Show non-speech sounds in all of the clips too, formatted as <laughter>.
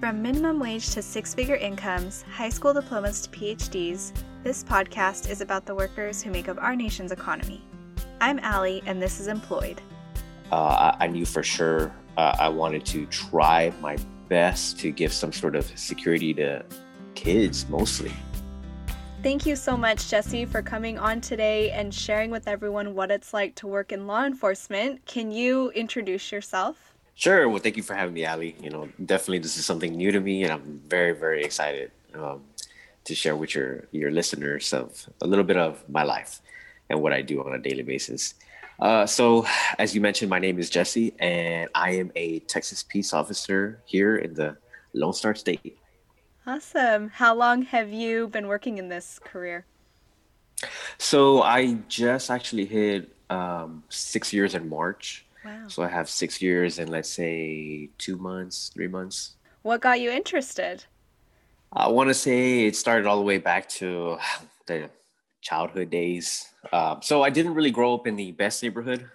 From minimum wage to six figure incomes, high school diplomas to PhDs, this podcast is about the workers who make up our nation's economy. I'm Allie, and this is Employed. Uh, I, I, knew for sure uh, I wanted to try my best to give some sort of security to kids mostly. Thank you so much, Jesse, for coming on today and sharing with everyone what it's like to work in law enforcement. Can you introduce yourself? Sure. Well, thank you for having me, Allie. You know, definitely this is something new to me, and I'm very, very excited um, to share with your your listeners of a little bit of my life and what I do on a daily basis. Uh, so, as you mentioned, my name is Jesse, and I am a Texas peace officer here in the Lone Star State. Awesome. How long have you been working in this career? So I just actually hit um, six years in March. Wow. So I have six years and let's say two months, three months. What got you interested? I want to say it started all the way back to <sighs> the childhood days. Um, so I didn't really grow up in the best neighborhood.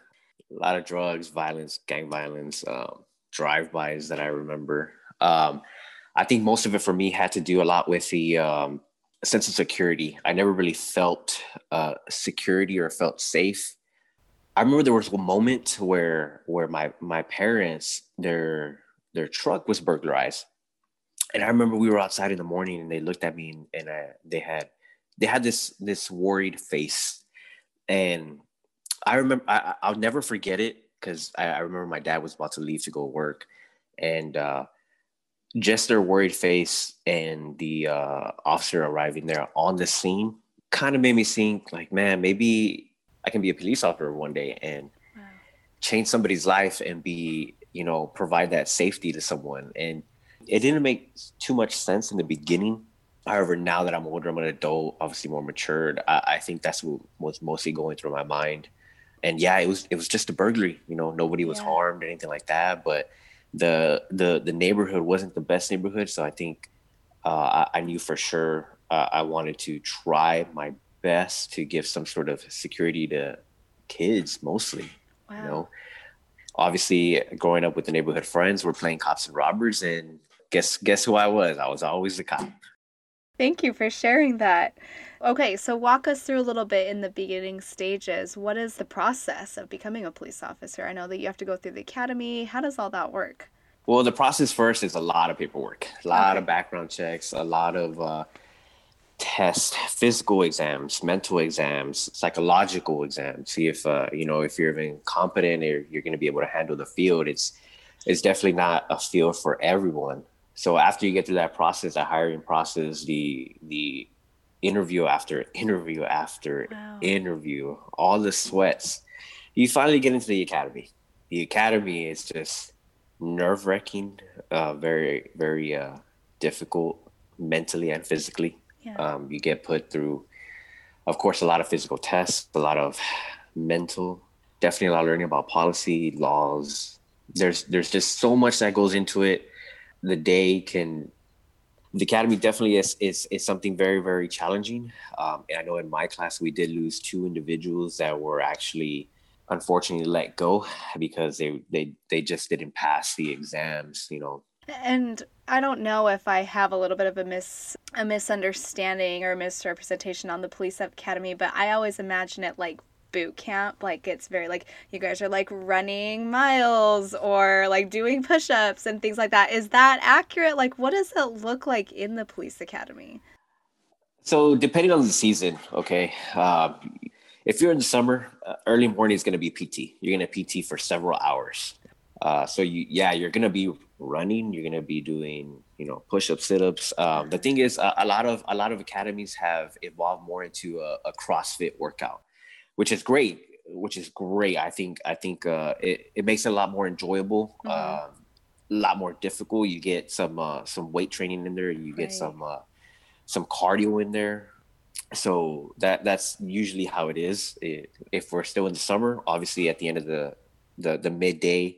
A lot of drugs, violence, gang violence, um, drive-bys that I remember. Um, I think most of it for me had to do a lot with the um, sense of security. I never really felt uh, security or felt safe. I remember there was a moment where where my my parents their their truck was burglarized, and I remember we were outside in the morning and they looked at me and, and I, they had they had this this worried face, and I remember I, I'll never forget it because I, I remember my dad was about to leave to go work, and uh, just their worried face and the uh, officer arriving there on the scene kind of made me think like man maybe i can be a police officer one day and wow. change somebody's life and be you know provide that safety to someone and it didn't make too much sense in the beginning however now that i'm older i'm an adult obviously more matured i, I think that's what was mostly going through my mind and yeah it was it was just a burglary you know nobody was yeah. harmed or anything like that but the the the neighborhood wasn't the best neighborhood, so I think uh, I, I, knew for sure uh, I wanted to try my best to give some sort of security to kids, mostly. Wow. You know, obviously, growing up with the neighborhood friends, we're playing cops and robbers, and guess guess who I was? I was always the cop. Thank you for sharing that. Okay, so walk us through a little bit in the beginning stages. What is the process of becoming a police officer? I know that you have to go through the academy. How does all that work? Well, the process first is a lot of paperwork, a lot okay. of background checks, a lot of uh, tests, physical exams, mental exams, psychological exams. See if uh, you know if you're even competent or you're going to be able to handle the field. It's it's definitely not a field for everyone so after you get through that process, that hiring process, the the interview after interview after wow. interview, all the sweats, you finally get into the academy. The academy is just nerve wracking, uh, very very uh, difficult mentally and physically. Yeah. Um, you get put through, of course, a lot of physical tests, a lot of mental, definitely a lot of learning about policy, laws. There's there's just so much that goes into it the day can the academy definitely is is, is something very very challenging um, and i know in my class we did lose two individuals that were actually unfortunately let go because they they they just didn't pass the exams you know and I don't know if I have a little bit of a mis a misunderstanding or misrepresentation on the police academy, but I always imagine it like boot camp. Like it's very like you guys are like running miles or like doing push-ups and things like that. Is that accurate? Like what does it look like in the police academy? So depending on the season okay uh, if you're in the summer uh, early morning is going to be pt you're going to pt for several hours. Uh, so you yeah you're going to be running you're going to be doing you know push-ups sit-ups um, the thing is a, a, lot of a lot of academies have evolved more into a, a crossfit workout which is great. Which is great. I think I think uh, it it makes it a lot more enjoyable. Mm-hmm. Uh, a lot more difficult. You get some uh, some weight training in there. You get right. some uh, some cardio in there. So that that's usually how it is. It, if we're still in the summer, obviously at the end of the the, the midday,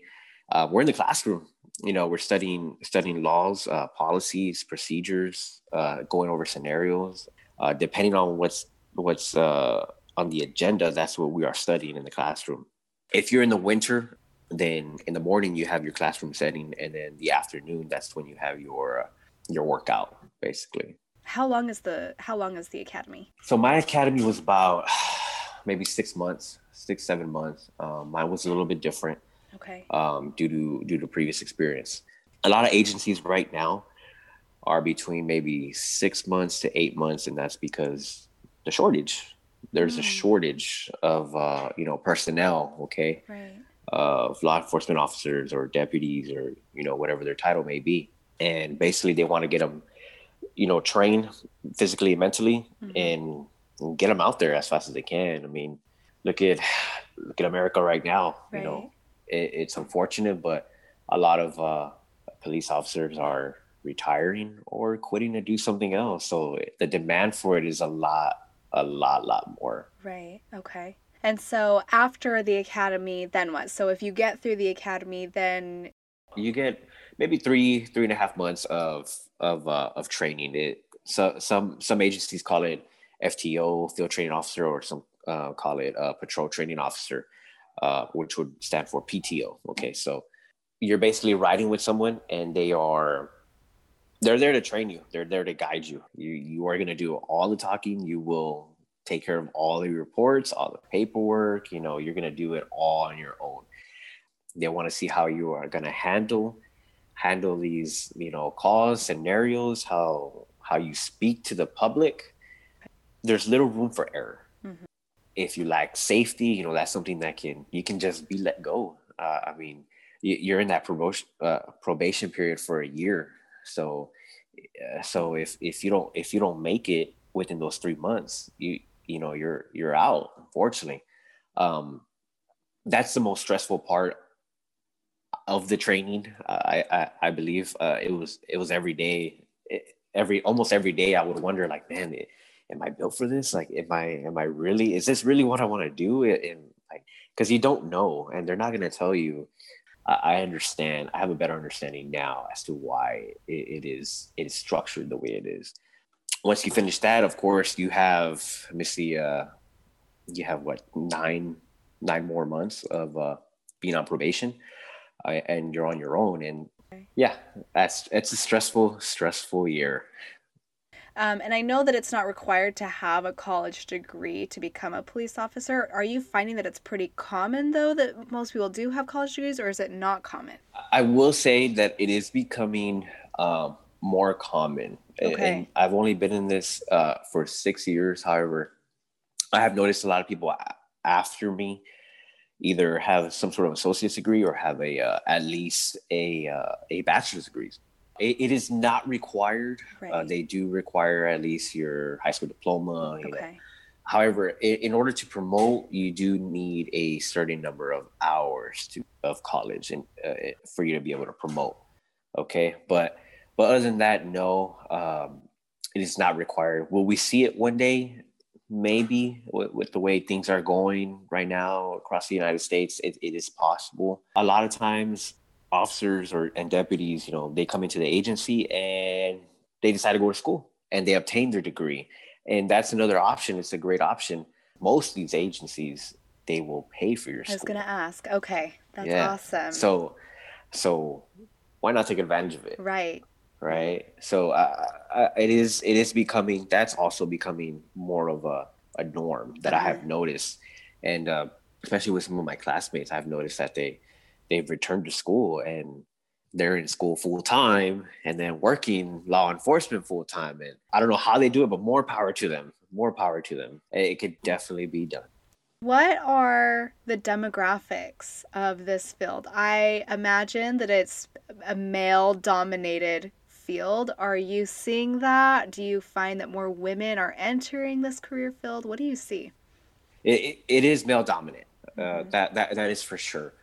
uh, we're in the classroom. You know, we're studying studying laws, uh, policies, procedures, uh, going over scenarios. Uh, depending on what's what's uh, on the agenda, that's what we are studying in the classroom. If you're in the winter, then in the morning you have your classroom setting and then the afternoon that's when you have your uh, your workout basically how long is the how long is the academy so my academy was about <sighs> maybe six months six seven months um, mine was a little bit different okay. um, due to due to previous experience. A lot of agencies right now are between maybe six months to eight months and that's because the shortage. There's mm. a shortage of uh, you know personnel okay right. of law enforcement officers or deputies or you know whatever their title may be. And basically they want to get them you know trained physically and mentally mm-hmm. and, get them out there as fast as they can. I mean look at look at america right now right. you know it, it's unfortunate but a lot of uh, police officers are retiring or quitting to do something else. So the demand for it is a lot a lot lot more. Right. Okay. And so after the academy, then what? So if you get through the academy, then you get maybe three, three and a half months of of uh, of training. It so some some agencies call it FTO, field training officer, or some uh, call it uh, patrol training officer, uh, which would stand for PTO. Okay, so you're basically riding with someone, and they are they're there to train you. They're there to guide you. You you are going to do all the talking. You will take care of all the reports, all the paperwork. You know, you're going to do it all on your own. They want to see how you are going to handle handle these, you know, calls, scenarios, how how you speak to the public. There's little room for error. If you lack safety, you know, that's something that can you can just be let go. Uh, I mean, you're in that probation uh, probation period for a year, so uh, so if if you don't if you don't make it within those three months, you you know you're you're out unfortunately. Um that's the most stressful part of the training. I i, I believe uh, it was it was every day every almost every day i would wonder like man it, am i built for this like am i am i really is this really what i want to do and like because you don't know and they're not going to tell you I understand. I have a better understanding now as to why it, it is it is structured the way it is once you finish that, of course, you have let me see, uh, you have what nine nine more months of uh, being on probation, uh, and you're on your own. And yeah, that's it's a stressful stressful year. Um, and I know that it's not required to have a college degree to become a police officer. Are you finding that it's pretty common, though, that most people do have college degrees, or is it not common? I will say that it is becoming um, more common. Okay. And I've only been in this uh, for six years. However, I have noticed a lot of people after me either have some sort of associate's degree or have a uh, at least a uh, a bachelor's degree. It, it is not required. Uh, right. Uh, they do require at least your high school diploma. Okay. Know. However, in, in, order to promote, you do need a certain number of hours to, of college and uh, for you to be able to promote. Okay, but but other than that, no, um, it is not required. Will we see it one day? Maybe with, with, the way things are going right now across the United States, it, it is possible. A lot of times, officers or and deputies, you know, they come into the agency and they decide to go to school and they obtain their degree, and that's another option. It's a great option. Most of these agencies they will pay for your. I was gonna ask. Okay, that's yeah. awesome. So, so why not take advantage of it? Right right? So uh, uh, it is it is becoming that's also becoming more of a, a norm that I have noticed, and uh, especially with some of my classmates, I've noticed that they they've returned to school and they're in school full time and then working law enforcement full time. And I don't know how they do it, but more power to them. More power to them. It could definitely be done. What are the demographics of this field? I imagine that it's a male dominated field. Are you seeing that? Do you find that more women are entering this career field? What do you see? it, it is male dominant. Uh, mm-hmm. that, that, that is for sure.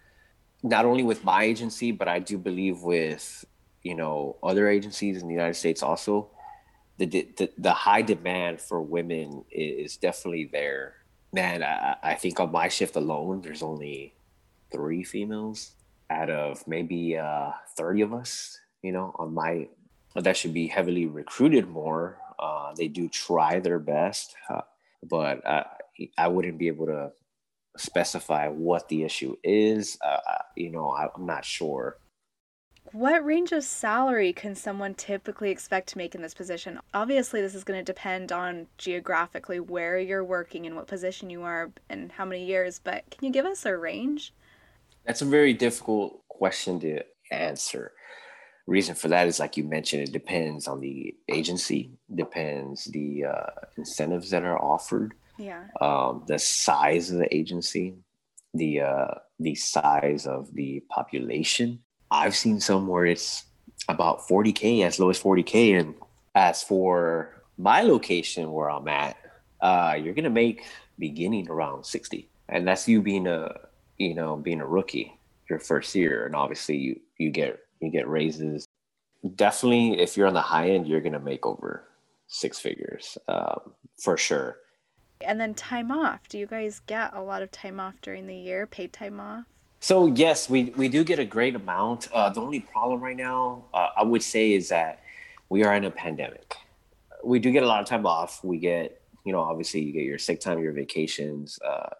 Not only with my agency, but I do believe with, you know, other agencies in the United States also, the, the, the high demand for women is definitely there. Man, I, I think on my shift alone, there's only three females out of maybe uh, 30 of us, you know, on my that should be heavily recruited more. Uh, they do try their best, uh, but I, I wouldn't be able to specify what the issue is. Uh, you know, I'm not sure. What range of salary can someone typically expect to make in this position? Obviously, this is going to depend on geographically where you're working and what position you are and how many years, but can you give us a range? That's a very difficult question to answer. Reason for that is like you mentioned, it depends on the agency, depends the uh, incentives that are offered, yeah, um, the size of the agency, the uh, the size of the population. I've seen some where it's about 40k, as low as 40k, and as for my location where I'm at, uh, you're gonna make beginning around 60, and that's you being a you know being a rookie your first year, and obviously you you get you get raises. Definitely, if you're on the high end, you're gonna make over six figures um, for sure. And then time off. Do you guys get a lot of time off during the year, paid time off? So yes, we we do get a great amount. Uh, the only problem right now, uh, I would say, is that we are in a pandemic. We do get a lot of time off. We get, you know, obviously you get your sick time, your vacations. Uh,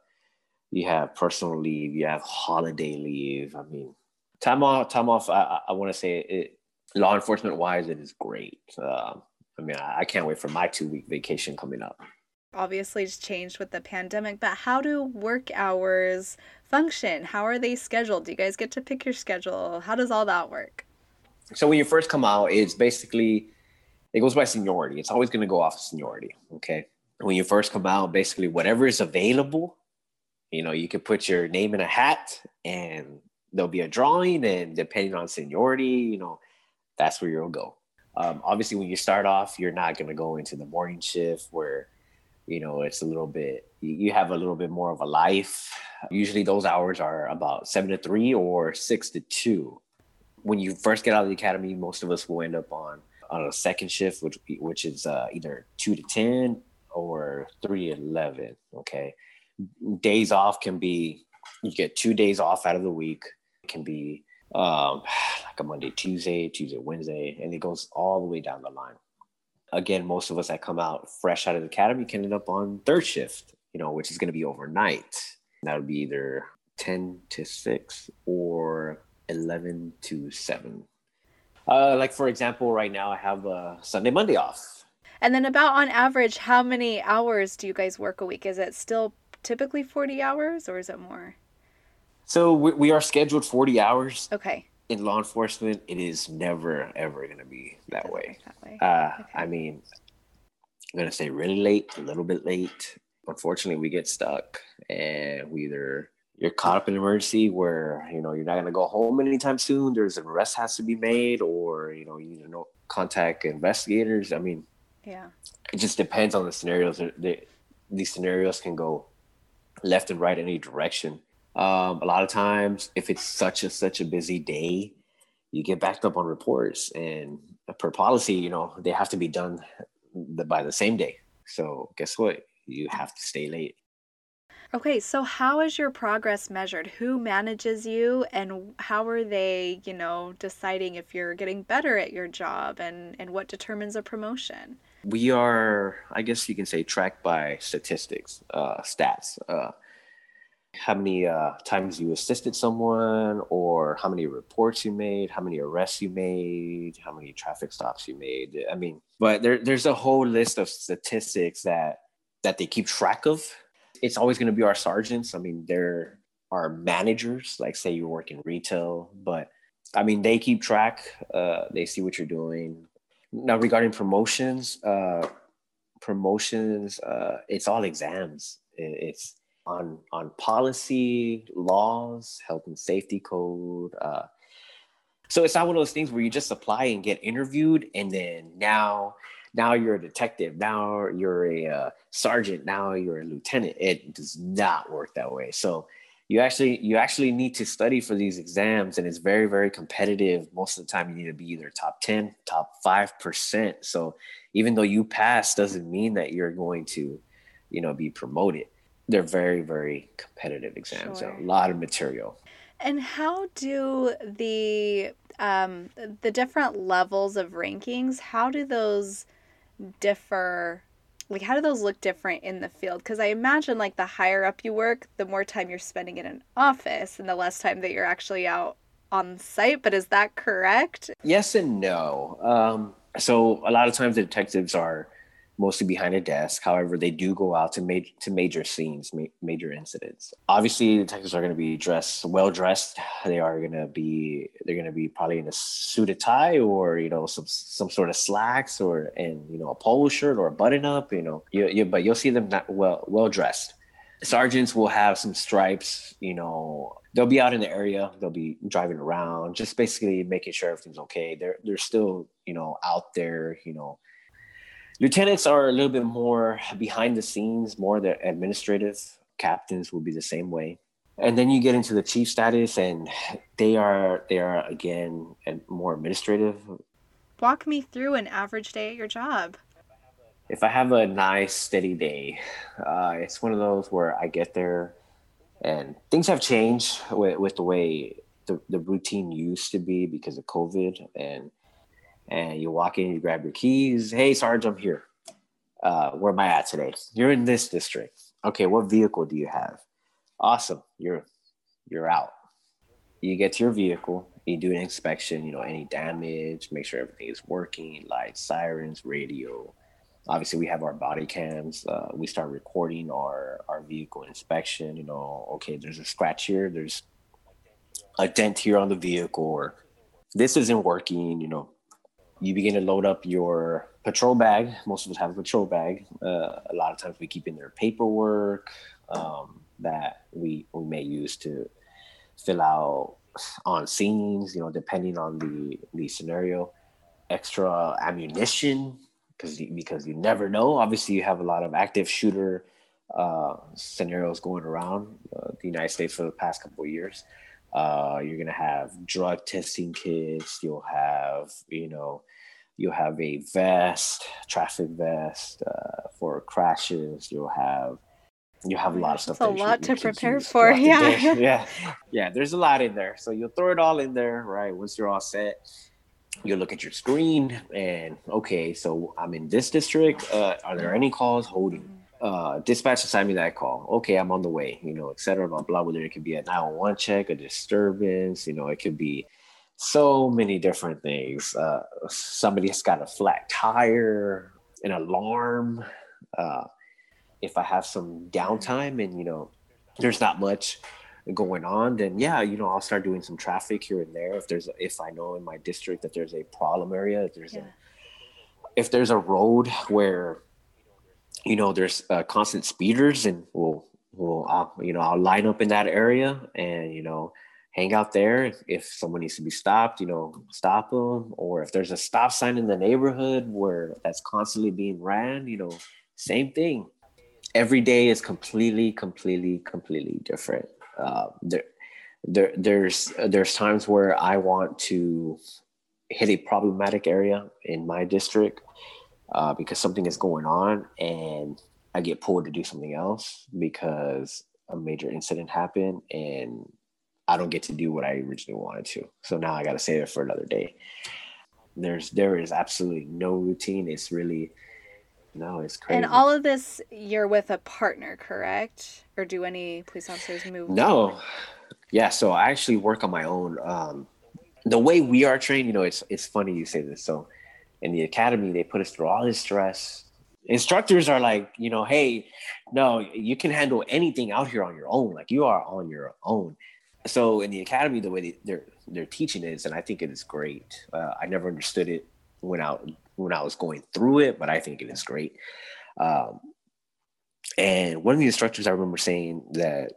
you have personal leave. You have holiday leave. I mean, time off. Time off. I, I want to say it. Law enforcement wise, it is great. Um, I mean, I, I can't wait for my two week vacation coming up obviously it's changed with the pandemic, but how do work hours function? How are they scheduled? Do you guys get to pick your schedule? How does all that work? So when you first come out, it's basically it goes by seniority. It's always going to go off of seniority. Okay. When you first come out, basically whatever is available, you know, you can put your name in a hat and there'll be a drawing, and depending on seniority, you know, that's where you'll go. Um, obviously, when you start off, you're not going to go into the morning shift where you know it's a little bit you have a little bit more of a life. Usually those hours are about seven to three or six to two. When you first get out of the academy most of us will end up on on a second shift which which is uh, either two to ten or three to eleven okay? Days off can be you get two days off out of the week. It can be um, like a monday tuesday tuesday wednesday and it goes all the way down the line again, most of us that come out fresh out of the academy can end up on third shift, you know, which is going to be overnight. That would be either 10 to 6 or 11 to 7. Uh, like, for example, right now I have a Sunday, Monday off. And then, about on average, how many hours do you guys work a week? Is it still typically 40 hours or is it more? So, we, we are scheduled 40 hours. Okay in law enforcement, it is never ever going to be that way. That way. Uh, okay. I mean, I'm going to say really late, a little bit late. Unfortunately, we get stuck, and we either you're caught up in an emergency where you know you're not going to go home anytime soon. There's an arrest has to be made, or you know you need to know, contact investigators. I mean, yeah, it just depends on the scenarios. these scenarios can go left and right any direction um, a lot of times, if it's such a such a busy day, you get backed up on reports, and per policy, you know they have to be done by the same day. So guess what? You have to stay late. Okay, so how is your progress measured? Who manages you and how are they, you know, deciding if you're getting better at your job and and what determines a promotion? We are, I guess you can say tracked by statistics, uh, stats. Uh, how many uh, times you assisted someone or how many reports you made how many arrests you made how many traffic stops you made? I mean but there, there's a whole list of statistics that that they keep track of. It's always going to be our sergeants. I mean there are managers like say you work in retail but i mean they keep track uh, they see what you're doing. Now regarding promotions uh, promotions uh, it's all exams. It's on on policy, laws, health and safety code. Uh, so it's not one of those things where you just apply and get interviewed, and then now now you're a detective, now you're a uh, sergeant, now you're a lieutenant. It does not work that way. So you actually you actually need to study for these exams, and it's very very competitive. Most of the time, you need to be either top ten, top five percent. So even though you pass, doesn't mean that you're going to, you know, be promoted they're very very competitive exams sure. a lot of material. And how do the um, the different levels of rankings how do those differ like how do those look different in the field? Because i imagine like the higher up you work the more time you're spending in an office and the less time that you're actually out on site but is that correct? Yes and no. Um, so a lot of times the detectives are mostly behind a desk. However, they do go out to major to major scenes, ma- major incidents. Obviously, the detectives are going to be dressed well dressed. They are going to be they're going to be probably in a suit and tie, or you know some some sort of slacks, or and you know a polo shirt or a button up. You know, you, you but you'll see them not well well dressed. Sergeants will have some stripes. You know, they'll be out in the area. They'll be driving around, just basically making sure everything's okay. They're they're still you know out there. You know Lieutenants are a little bit more behind the scenes, more the administrative. Captains will be the same way. And then you get into the chief status, and they are they are again more administrative. Walk me through an average day at your job. If I have a nice steady day, uh, it's one of those where I get there, and things have changed with, with the way the, the routine used to be because of COVID and and you walk in, you grab your keys. Hey, Sarge, I'm here. Uh, where am I at today? You're in this district. Okay, what vehicle do you have? Awesome. You're you're out. You get to your vehicle, you do an inspection, you know, any damage, make sure everything is working, lights, sirens, radio. Obviously, we have our body cams. Uh, we start recording our, our vehicle inspection. You know, okay, there's a scratch here, there's a dent here on the vehicle, or this isn't working, you know, you begin to load up your patrol bag. Most of us have a patrol bag. Uh, a lot of times we keep in there paperwork um, that we we may use to fill out on scenes. You know, depending on the the scenario, extra ammunition because because you never know. Obviously, you have a lot of active shooter uh, scenarios going around uh, the United States for the past couple of years. Uh, you're gonna have drug testing kits. You'll have, you know, you'll have a vest, traffic vest uh, for crashes. You'll have you have a lot of stuff. That's a lot to prepare for. Yeah, <laughs> yeah, <laughs> yeah. There's a lot in there, so you'll throw it all in there, right? Once you're all set, you look at your screen and okay, so I'm in this district. Uh, are there any calls holding? Uh, dispatch assigned me that call. Okay, I'm on the way, you know, et cetera, blah, blah. Whether it could be a 911 check, a disturbance, you know, it could be so many different things. Uh, somebody's got a flat tire, an alarm. Uh, if I have some downtime and, you know, there's not much going on, then yeah, you know, I'll start doing some traffic here and there. If there's, if I know in my district that there's a problem area, if there's yeah. a, if there's a road where you know, there's uh, constant speeders, and we'll, we'll, I'll, you know, I'll line up in that area, and you know, hang out there. If, if someone needs to be stopped, you know, stop them. Or if there's a stop sign in the neighborhood where that's constantly being ran, you know, same thing. Every day is completely, completely, completely different. Uh, there, there, there's there's times where I want to hit a problematic area in my district uh, because something is going on and I get pulled to do something else because a major incident happened and I don't get to do what I originally wanted to. So now I got to save it for another day. There's there is absolutely no routine. It's really no, it's crazy. And all of this, you're with a partner, correct? Or do any police officers move? No. Yeah, so I actually work on my own. Um, the way we are trained, you know, it's it's funny you say this. So in the academy, they put us through all this stress. Instructors are like, you know, hey, no, you can handle anything out here on your own. Like you are on your own. So in the academy, the way they, they're they're teaching is, and I think it is great. Uh, I never understood it when I when I was going through it, but I think it is great. Um, and one of the instructors I remember saying that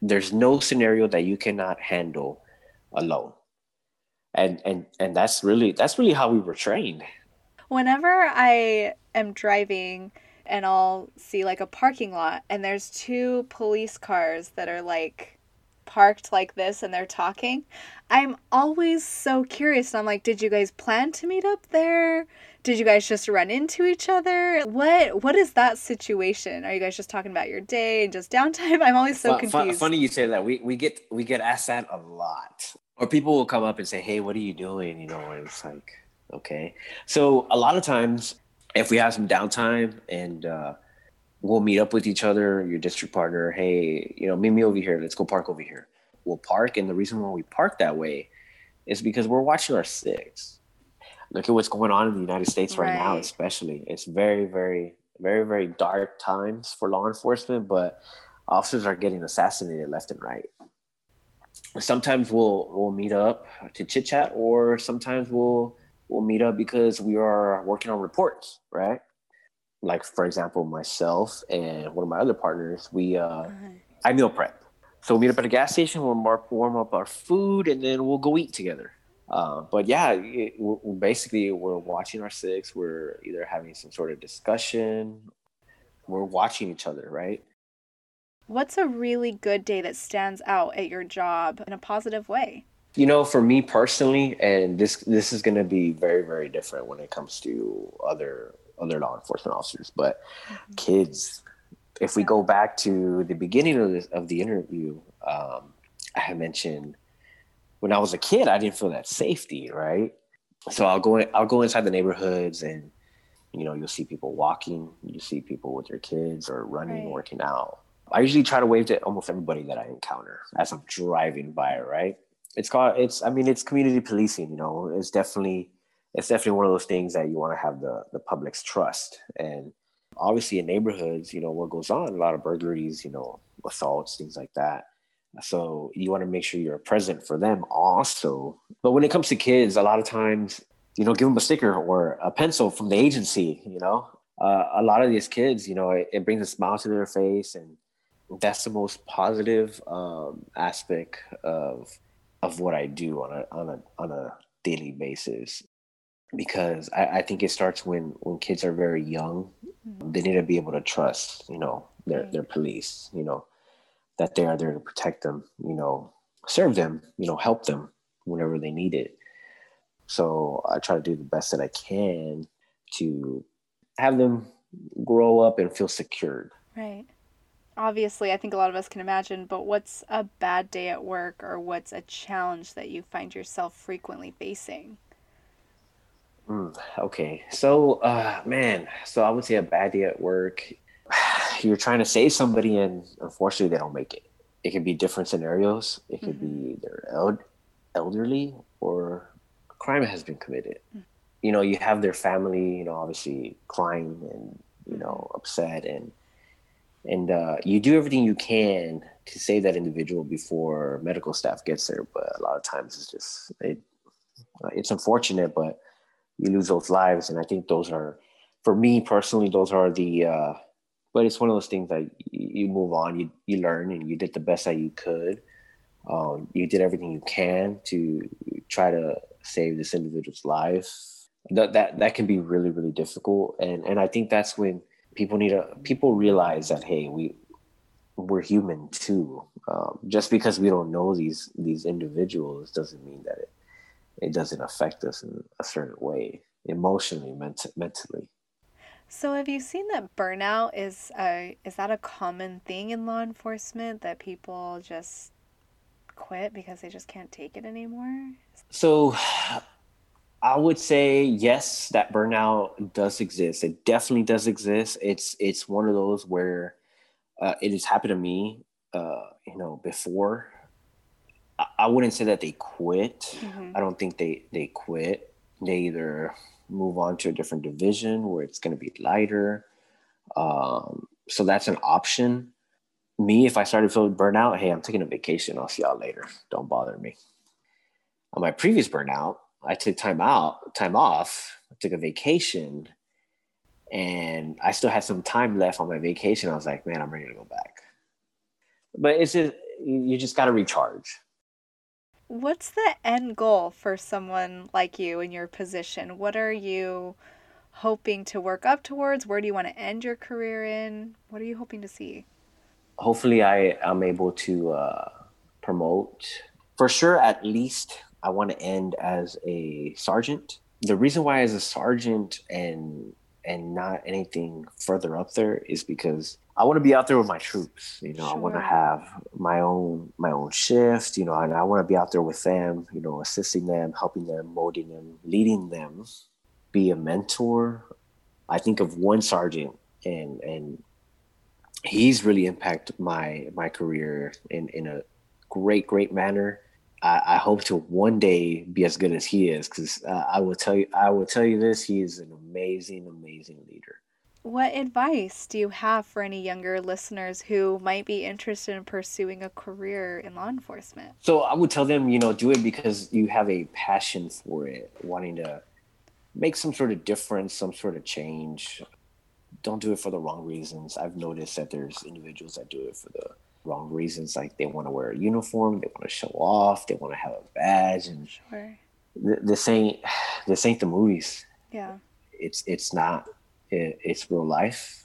there's no scenario that you cannot handle alone and and and that's really that's really how we were trained. Whenever i am driving and i'll see like a parking lot and there's two police cars that are like parked like this and they're talking i'm always so curious. And i'm like did you guys plan to meet up there? Did you guys just run into each other? What what is that situation? Are you guys just talking about your day and just downtime? <laughs> I'm always so confused. funny you say that. We we get we get asked that a lot or people will come up and say, "Hey, what are you doing?" You know, and it's like, okay. So a lot of times, if we have some downtime and uh, we'll meet up with each other, your district partner, hey, you know, meet me over here. Let's go park over here. We'll park. And the reason why we park that way is because we're watching our six. Look at what's going on in the United States right, right now, especially. It's very, very, very, very dark times for law enforcement, but officers are getting assassinated left and right. Sometimes we'll we'll meet up to chit chat, or sometimes we'll we'll meet up because we are working on reports, right? Like for example, myself and one of my other partners, we uh, I meal prep. So we'll meet up at a gas station, we'll mark, warm up our food, and then we'll go eat together. Uh, but yeah, it, we're, basically we're watching our six. We're either having some sort of discussion. We're watching each other, right? What's a really good day that stands out at your job in a positive way? You know, for me personally, and this this is going to be very very different when it comes to other other law enforcement officers, but mm-hmm. kids. If we go back to the beginning of this, of the interview, um, I had mentioned when I was a kid, I didn't feel that safety, right? So I'll go in, I'll go inside the neighborhoods and you know you'll see people walking, you see people with their kids or running, right. working out. I usually try to wave to almost everybody that I encounter as I'm driving by, right? it's called it's i mean it's community policing you know? It's definitely it's definitely one of those things that you want to have the the public's trust. And obviously in neighborhoods you know what goes on a lot of burglaries you know assaults things like that. So you want to make sure you're present for them also. But when it comes to kids a lot of times you know give them a sticker or a pencil from the agency you know? Uh, a lot of these kids you know it, it brings a smile to their face and that's the most positive um, aspect of of what I do on a on a on a daily basis because I, I think it starts when when kids are very young. Mm-hmm. They need to be able to trust, you know, their their police, you know, that they are there to protect them, you know, serve them, you know, help them whenever they need it. So I try to do the best that I can to have them grow up and feel secured. Right obviously I think a lot of us can imagine, but what's a bad day at work or what's a challenge that you find yourself frequently facing? Mm, okay. So, uh, man, so I would say a bad day at work. <sighs> You're trying to save somebody, and unfortunately, they don't make it. It could be different scenarios. It could mm-hmm. be they're el- elderly or a crime has been committed. Mm-hmm. You know, you have their family, you know, obviously crying and, you know, mm-hmm. upset and and uh, you do everything you can to save that individual before medical staff gets there but a lot of times it's just it, uh, it's unfortunate but you lose those lives. And i think those are for me personally those are the uh, but it's one of those things that you move on you, you learn and you did the best that you could. Um, you did everything you can to try to save this individual's life. That, that that can be really really difficult. And and i think that's when people need to people realize that hey we we're human too. Um, just because we don't know these these individuals doesn't mean that it it doesn't affect us in a certain way emotionally ment- mentally. So have you seen that burnout is a is that a common thing in law enforcement that people just quit because they just can't take it anymore? So I would say yes, that burnout does exist. It definitely does exist. It's it's one of those where uh, it has happened to me. Uh, you know, before. I, I wouldn't say that they quit. Mm-hmm. I don't think they they quit. They either move on to a different division where it's going to be lighter. Um, so that's an option. Me, if I started feeling burnout, hey, I'm taking a vacation. I'll see y'all later. Don't bother me. On my previous burnout, I took time out, time off, I took a vacation, and I still had some time left on my vacation. I was like, man, I'm ready to go back. But it's just you just got to recharge. What's the end goal for someone like you in your position? What are you hoping to work up towards? Where do you want to end your career in? What are you hoping to see? Hopefully, I am able to uh, promote for sure at least I want to end as a sergeant. The reason why as a sergeant and and not anything further up there is because I want to be out there with my troops. You know, sure. I want to have my own my own shift. You know, and I want to be out there with them. You know, assisting them, helping them, molding them, leading them, be a mentor, I think of one sergeant and and he's really impacted my my career in in a great great manner. I, I hope to one day be as good as he is because uh, I will tell you I will tell you this he is an amazing amazing leader. What advice do you have for any younger listeners who might be interested in pursuing a career in law enforcement? So I would tell them, you know, do it because you have a passion for it, wanting to make some sort of difference, some sort of change. Don't do it for the wrong reasons. I've noticed that there's individuals that do it for the wrong reasons. Like they want to wear a uniform, they want to show off, they want to have a badge, and sure. this ain't <sighs> this ain't the movies. Yeah, it's it's not. It, it's real life.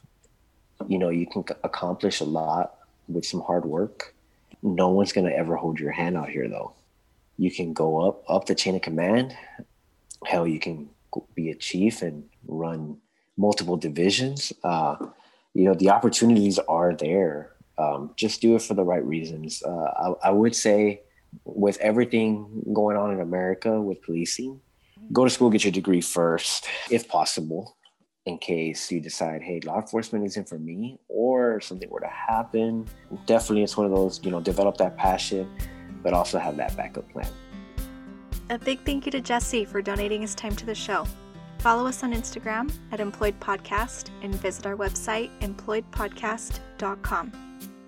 You know, you can accomplish a lot with some hard work. No one's gonna ever hold your hand out here, though. You can go up up the chain of command. Hell, you can be a chief and run multiple divisions. Uh, you know, the opportunities are there. Um, just do it for the right reasons. Uh, I, I, would say, with everything going on in America with policing, go to school, get your degree first, if possible, in case you decide, hey, law enforcement isn't for me, or something were to happen. Definitely, it's one of those, you know, develop that passion, but also have that backup plan. A big thank you to Jesse for donating his time to the show. Follow us on Instagram at Employed Podcast and visit our website, employedpodcast.com.